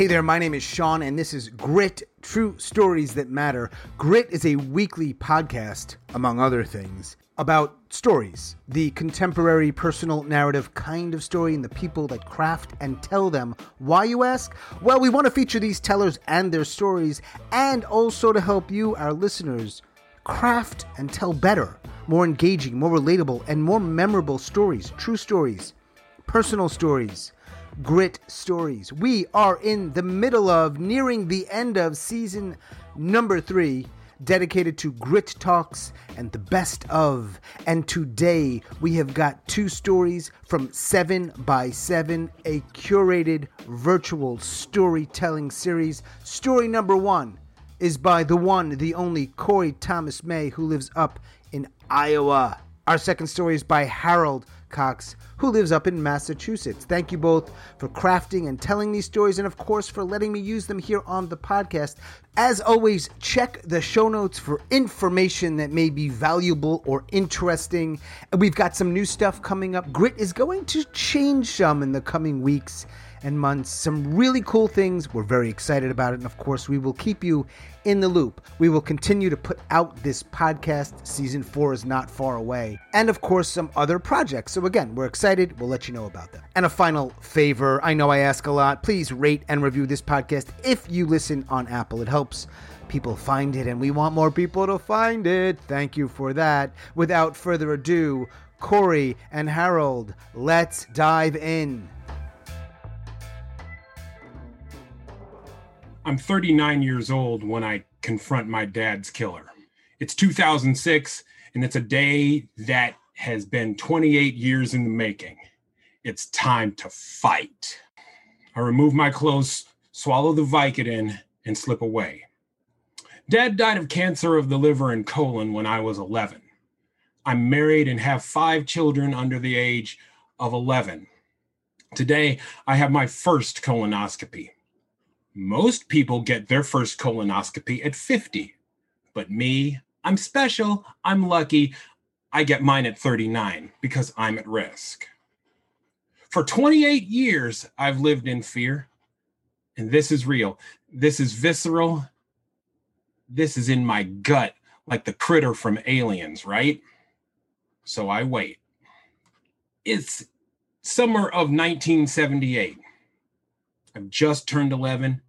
Hey there, my name is Sean, and this is Grit True Stories That Matter. Grit is a weekly podcast, among other things, about stories the contemporary, personal, narrative kind of story, and the people that craft and tell them. Why, you ask? Well, we want to feature these tellers and their stories, and also to help you, our listeners, craft and tell better, more engaging, more relatable, and more memorable stories, true stories, personal stories grit stories. We are in the middle of, nearing the end of season number three, dedicated to grit talks and the best of. And today we have got two stories from 7 by 7 a curated virtual storytelling series. Story number one is by the one, the only Corey Thomas May, who lives up in Iowa. Our second story is by Harold Cox, who lives up in Massachusetts. Thank you both for crafting and telling these stories, and of course, for letting me use them here on the podcast. As always, check the show notes for information that may be valuable or interesting. We've got some new stuff coming up. Grit is going to change some in the coming weeks and months. Some really cool things. We're very excited about it. And of course, we will keep you in the loop. We will continue to put out this podcast. Season four is not far away. And of course, some other projects. So again, we're excited. We'll let you know about them. And a final favor I know I ask a lot please rate and review this podcast if you listen on Apple. It helps people find it, and we want more people to find it. Thank you for that. Without further ado, Corey and Harold, let's dive in. I'm 39 years old when I confront my dad's killer. It's 2006, and it's a day that has been 28 years in the making. It's time to fight. I remove my clothes, swallow the Vicodin, and slip away. Dad died of cancer of the liver and colon when I was 11. I'm married and have five children under the age of 11. Today, I have my first colonoscopy. Most people get their first colonoscopy at 50. But me, I'm special. I'm lucky. I get mine at 39 because I'm at risk. For 28 years, I've lived in fear. And this is real. This is visceral. This is in my gut, like the critter from Aliens, right? So I wait. It's summer of 1978. I've just turned 11.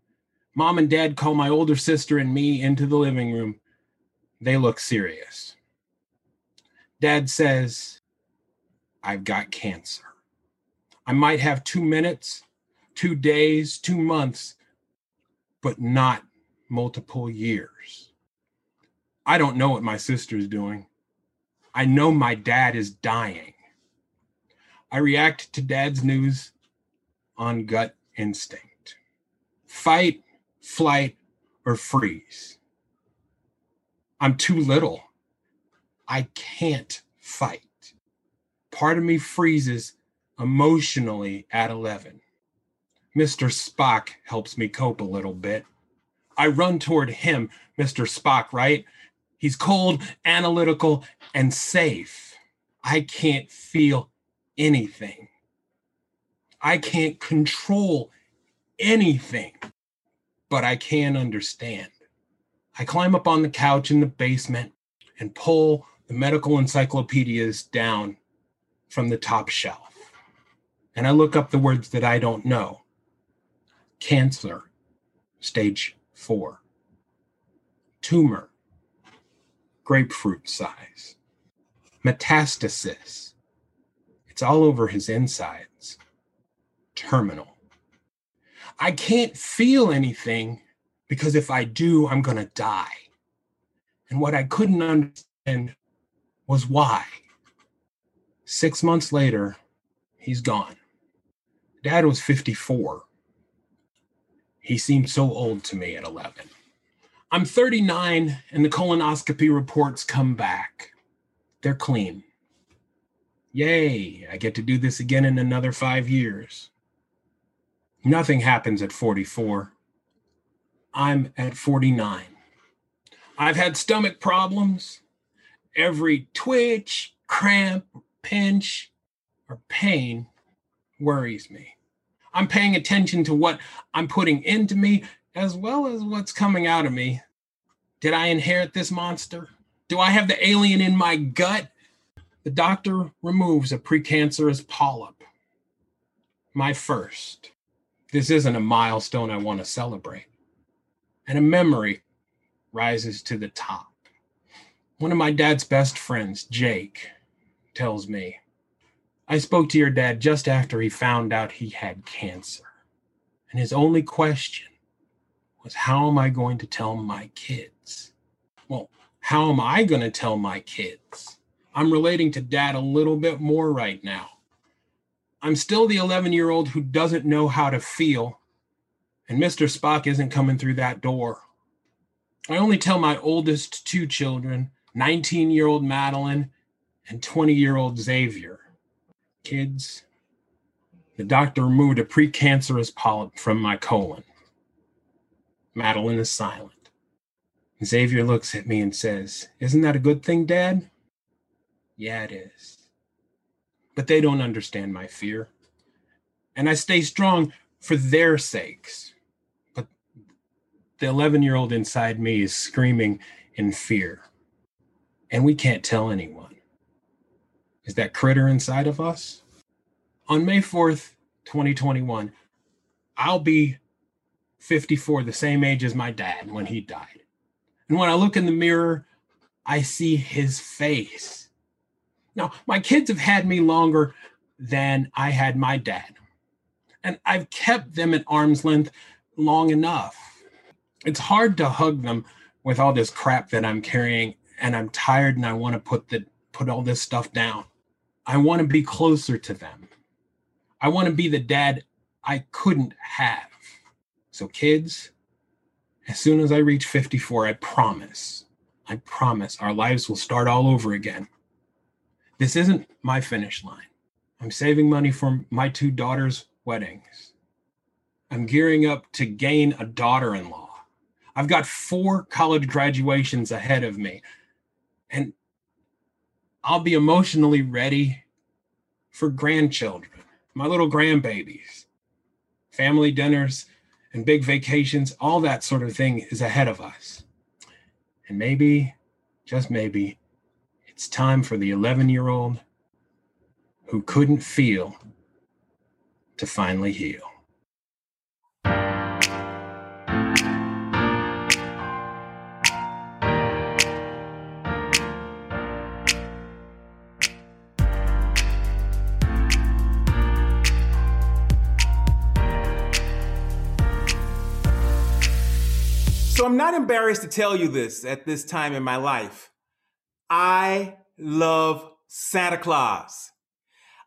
Mom and dad call my older sister and me into the living room. They look serious. Dad says, I've got cancer. I might have two minutes, two days, two months, but not multiple years. I don't know what my sister's doing. I know my dad is dying. I react to dad's news on gut instinct. Fight, flight, or freeze. I'm too little. I can't fight. Part of me freezes emotionally at 11. Mr. Spock helps me cope a little bit. I run toward him, Mr. Spock, right? He's cold, analytical, and safe. I can't feel anything. I can't control anything, but I can understand. I climb up on the couch in the basement and pull the medical encyclopedias down from the top shelf. And I look up the words that I don't know cancer, stage four, tumor, grapefruit size, metastasis, it's all over his insides, terminal. I can't feel anything because if I do, I'm going to die. And what I couldn't understand was why. Six months later, he's gone. Dad was 54. He seemed so old to me at 11. I'm 39, and the colonoscopy reports come back. They're clean. Yay, I get to do this again in another five years. Nothing happens at 44. I'm at 49. I've had stomach problems. Every twitch, cramp, pinch, or pain worries me. I'm paying attention to what I'm putting into me as well as what's coming out of me. Did I inherit this monster? Do I have the alien in my gut? The doctor removes a precancerous polyp. My first. This isn't a milestone I want to celebrate. And a memory rises to the top. One of my dad's best friends, Jake, tells me, I spoke to your dad just after he found out he had cancer. And his only question was, How am I going to tell my kids? Well, how am I going to tell my kids? I'm relating to dad a little bit more right now. I'm still the 11 year old who doesn't know how to feel, and Mr. Spock isn't coming through that door. I only tell my oldest two children, 19 year old Madeline and 20 year old Xavier. Kids, the doctor removed a precancerous polyp from my colon. Madeline is silent. Xavier looks at me and says, Isn't that a good thing, Dad? Yeah, it is. But they don't understand my fear. And I stay strong for their sakes. But the 11 year old inside me is screaming in fear. And we can't tell anyone. Is that critter inside of us? On May 4th, 2021, I'll be 54, the same age as my dad when he died. And when I look in the mirror, I see his face. Now, my kids have had me longer than I had my dad. And I've kept them at arm's length long enough. It's hard to hug them with all this crap that I'm carrying, and I'm tired and I want to put the put all this stuff down. I want to be closer to them. I want to be the dad I couldn't have. So, kids, as soon as I reach 54, I promise, I promise our lives will start all over again. This isn't my finish line. I'm saving money for my two daughters' weddings. I'm gearing up to gain a daughter in law. I've got four college graduations ahead of me. And I'll be emotionally ready for grandchildren, my little grandbabies, family dinners, and big vacations, all that sort of thing is ahead of us. And maybe, just maybe, it's time for the 11 year old who couldn't feel to finally heal. So I'm not embarrassed to tell you this at this time in my life. I love Santa Claus.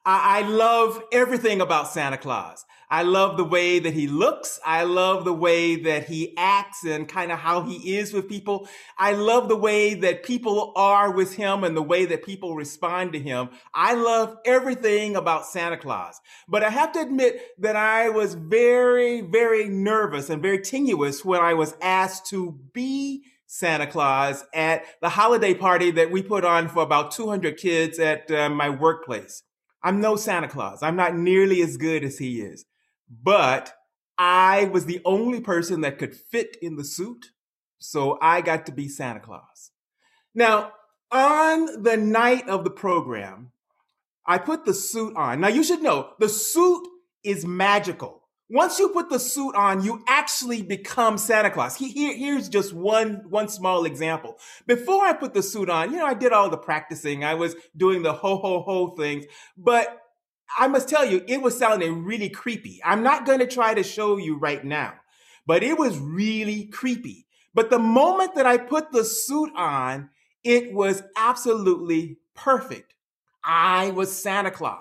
I, I love everything about Santa Claus. I love the way that he looks. I love the way that he acts and kind of how he is with people. I love the way that people are with him and the way that people respond to him. I love everything about Santa Claus. But I have to admit that I was very, very nervous and very tenuous when I was asked to be Santa Claus at the holiday party that we put on for about 200 kids at uh, my workplace. I'm no Santa Claus. I'm not nearly as good as he is but I was the only person that could fit in the suit. So I got to be Santa Claus. Now, on the night of the program, I put the suit on. Now, you should know the suit is magical. Once you put the suit on, you actually become Santa Claus. Here, here's just one, one small example. Before I put the suit on, you know, I did all the practicing. I was doing the ho, ho, ho things, but I must tell you, it was sounding really creepy. I'm not going to try to show you right now, but it was really creepy. But the moment that I put the suit on, it was absolutely perfect. I was Santa Claus.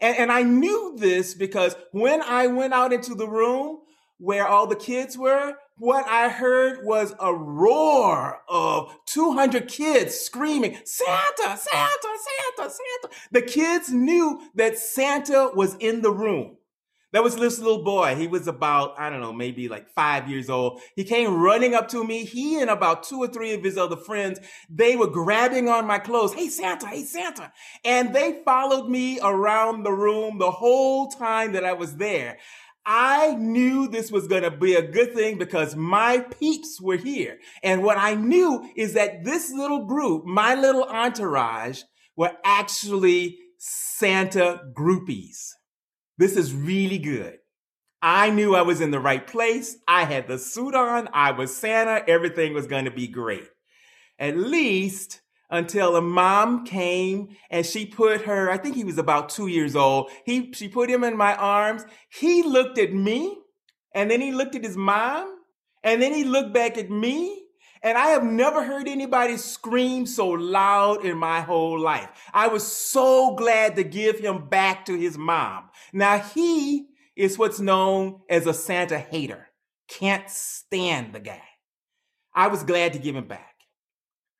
And, and I knew this because when I went out into the room where all the kids were, what I heard was a roar of 200 kids screaming, Santa, Santa, Santa, Santa. The kids knew that Santa was in the room. There was this little boy. He was about, I don't know, maybe like five years old. He came running up to me. He and about two or three of his other friends, they were grabbing on my clothes. Hey, Santa, hey, Santa. And they followed me around the room the whole time that I was there. I knew this was going to be a good thing because my peeps were here. And what I knew is that this little group, my little entourage, were actually Santa groupies. This is really good. I knew I was in the right place. I had the suit on. I was Santa. Everything was going to be great. At least until a mom came and she put her, I think he was about two years old. He, she put him in my arms. He looked at me and then he looked at his mom and then he looked back at me. And I have never heard anybody scream so loud in my whole life. I was so glad to give him back to his mom. Now he is what's known as a Santa hater. Can't stand the guy. I was glad to give him back.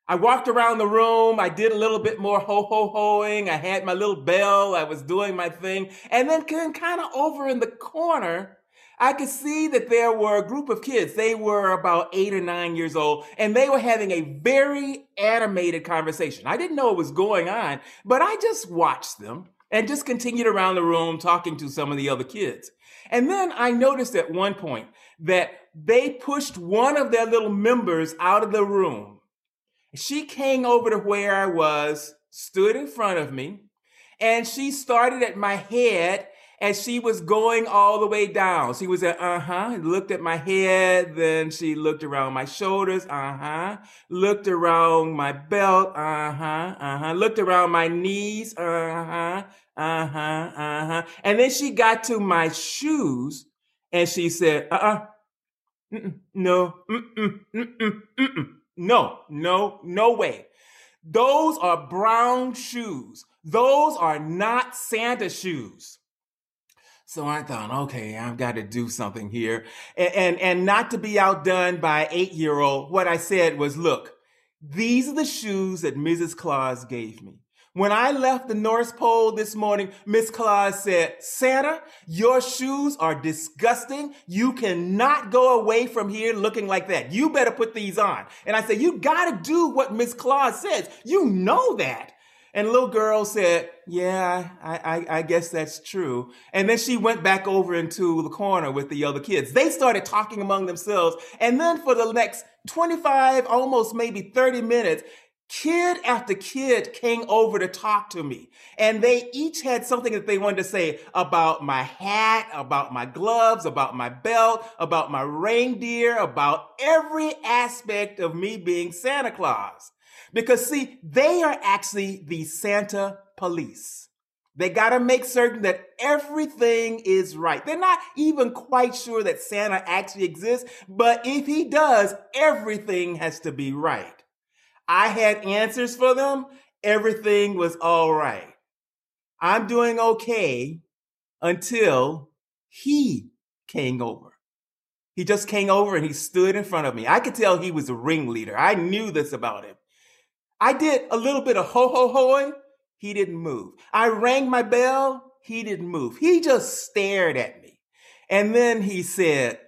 I walked around the room. I did a little bit more ho ho hoing. I had my little bell. I was doing my thing. And then kind of over in the corner, I could see that there were a group of kids. They were about eight or nine years old, and they were having a very animated conversation. I didn't know what was going on, but I just watched them and just continued around the room talking to some of the other kids. And then I noticed at one point that they pushed one of their little members out of the room she came over to where I was, stood in front of me, and she started at my head as she was going all the way down. She was at, uh huh, looked at my head, then she looked around my shoulders, uh huh, looked around my belt, uh huh, uh huh, looked around my knees, uh huh, uh huh, uh huh. And then she got to my shoes and she said, uh uh-uh, uh, no, mm-mm, mm-mm, mm-mm. No, no, no way. Those are brown shoes. Those are not Santa shoes. So I thought, okay, I've got to do something here. And, and, and not to be outdone by eight year old, what I said was, look, these are the shoes that Mrs. Claus gave me. When I left the North Pole this morning, Miss Claus said, Santa, your shoes are disgusting. You cannot go away from here looking like that. You better put these on. And I said, you gotta do what Miss Claus says. You know that. And little girl said, yeah, I, I, I, guess that's true. And then she went back over into the corner with the other kids. They started talking among themselves. And then for the next 25, almost maybe 30 minutes, Kid after kid came over to talk to me, and they each had something that they wanted to say about my hat, about my gloves, about my belt, about my reindeer, about every aspect of me being Santa Claus. Because, see, they are actually the Santa police. They got to make certain that everything is right. They're not even quite sure that Santa actually exists, but if he does, everything has to be right. I had answers for them. Everything was all right. I'm doing okay until he came over. He just came over and he stood in front of me. I could tell he was a ringleader. I knew this about him. I did a little bit of ho ho hoing. He didn't move. I rang my bell. He didn't move. He just stared at me. And then he said,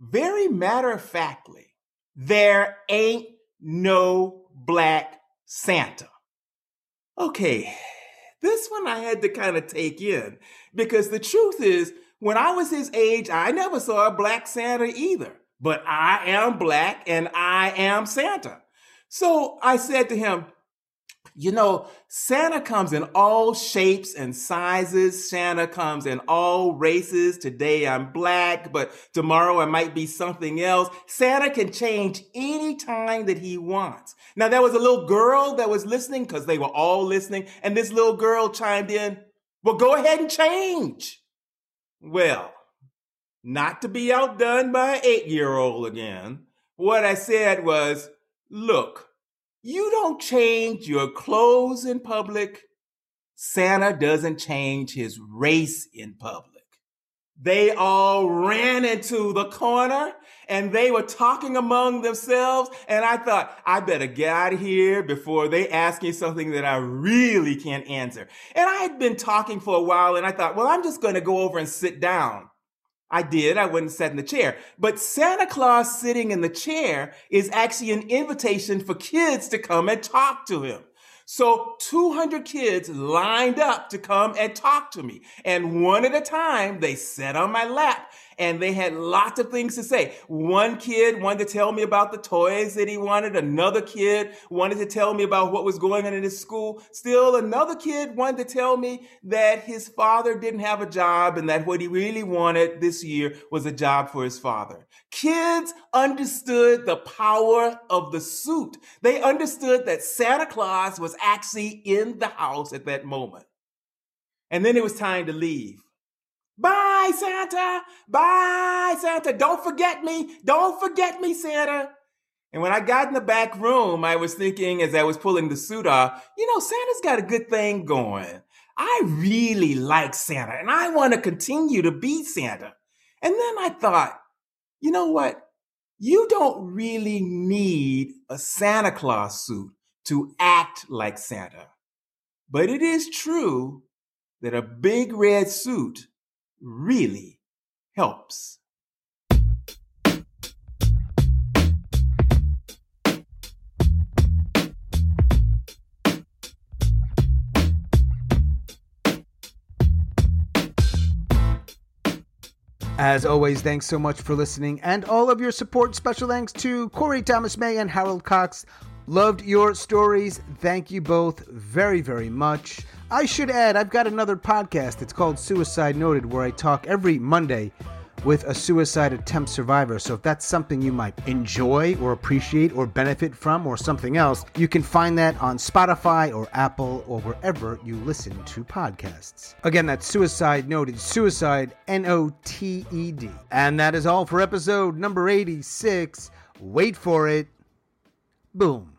very matter of factly, there ain't no black Santa. Okay, this one I had to kind of take in because the truth is, when I was his age, I never saw a black Santa either. But I am black and I am Santa. So I said to him, you know, Santa comes in all shapes and sizes. Santa comes in all races. Today I'm black, but tomorrow I might be something else. Santa can change any time that he wants. Now there was a little girl that was listening because they were all listening. And this little girl chimed in, well, go ahead and change. Well, not to be outdone by an eight year old again. What I said was, look, you don't change your clothes in public. Santa doesn't change his race in public. They all ran into the corner and they were talking among themselves. And I thought, I better get out of here before they ask me something that I really can't answer. And I had been talking for a while and I thought, well, I'm just going to go over and sit down. I did. I went and sat in the chair. But Santa Claus sitting in the chair is actually an invitation for kids to come and talk to him. So 200 kids lined up to come and talk to me. And one at a time, they sat on my lap and they had lots of things to say. One kid wanted to tell me about the toys that he wanted. Another kid wanted to tell me about what was going on in his school. Still, another kid wanted to tell me that his father didn't have a job and that what he really wanted this year was a job for his father. Kids understood the power of the suit. They understood that Santa Claus was actually in the house at that moment. And then it was time to leave. Bye, Santa. Bye, Santa. Don't forget me. Don't forget me, Santa. And when I got in the back room, I was thinking as I was pulling the suit off, you know, Santa's got a good thing going. I really like Santa and I want to continue to be Santa. And then I thought, you know what? You don't really need a Santa Claus suit to act like Santa. But it is true that a big red suit really helps. As always, thanks so much for listening and all of your support. Special thanks to Corey Thomas May and Harold Cox. Loved your stories. Thank you both very, very much. I should add, I've got another podcast. It's called Suicide Noted, where I talk every Monday with a suicide attempt survivor. So if that's something you might enjoy or appreciate or benefit from or something else, you can find that on Spotify or Apple or wherever you listen to podcasts. Again, that's Suicide Noted, Suicide N O T E D. And that is all for episode number 86. Wait for it. Boom.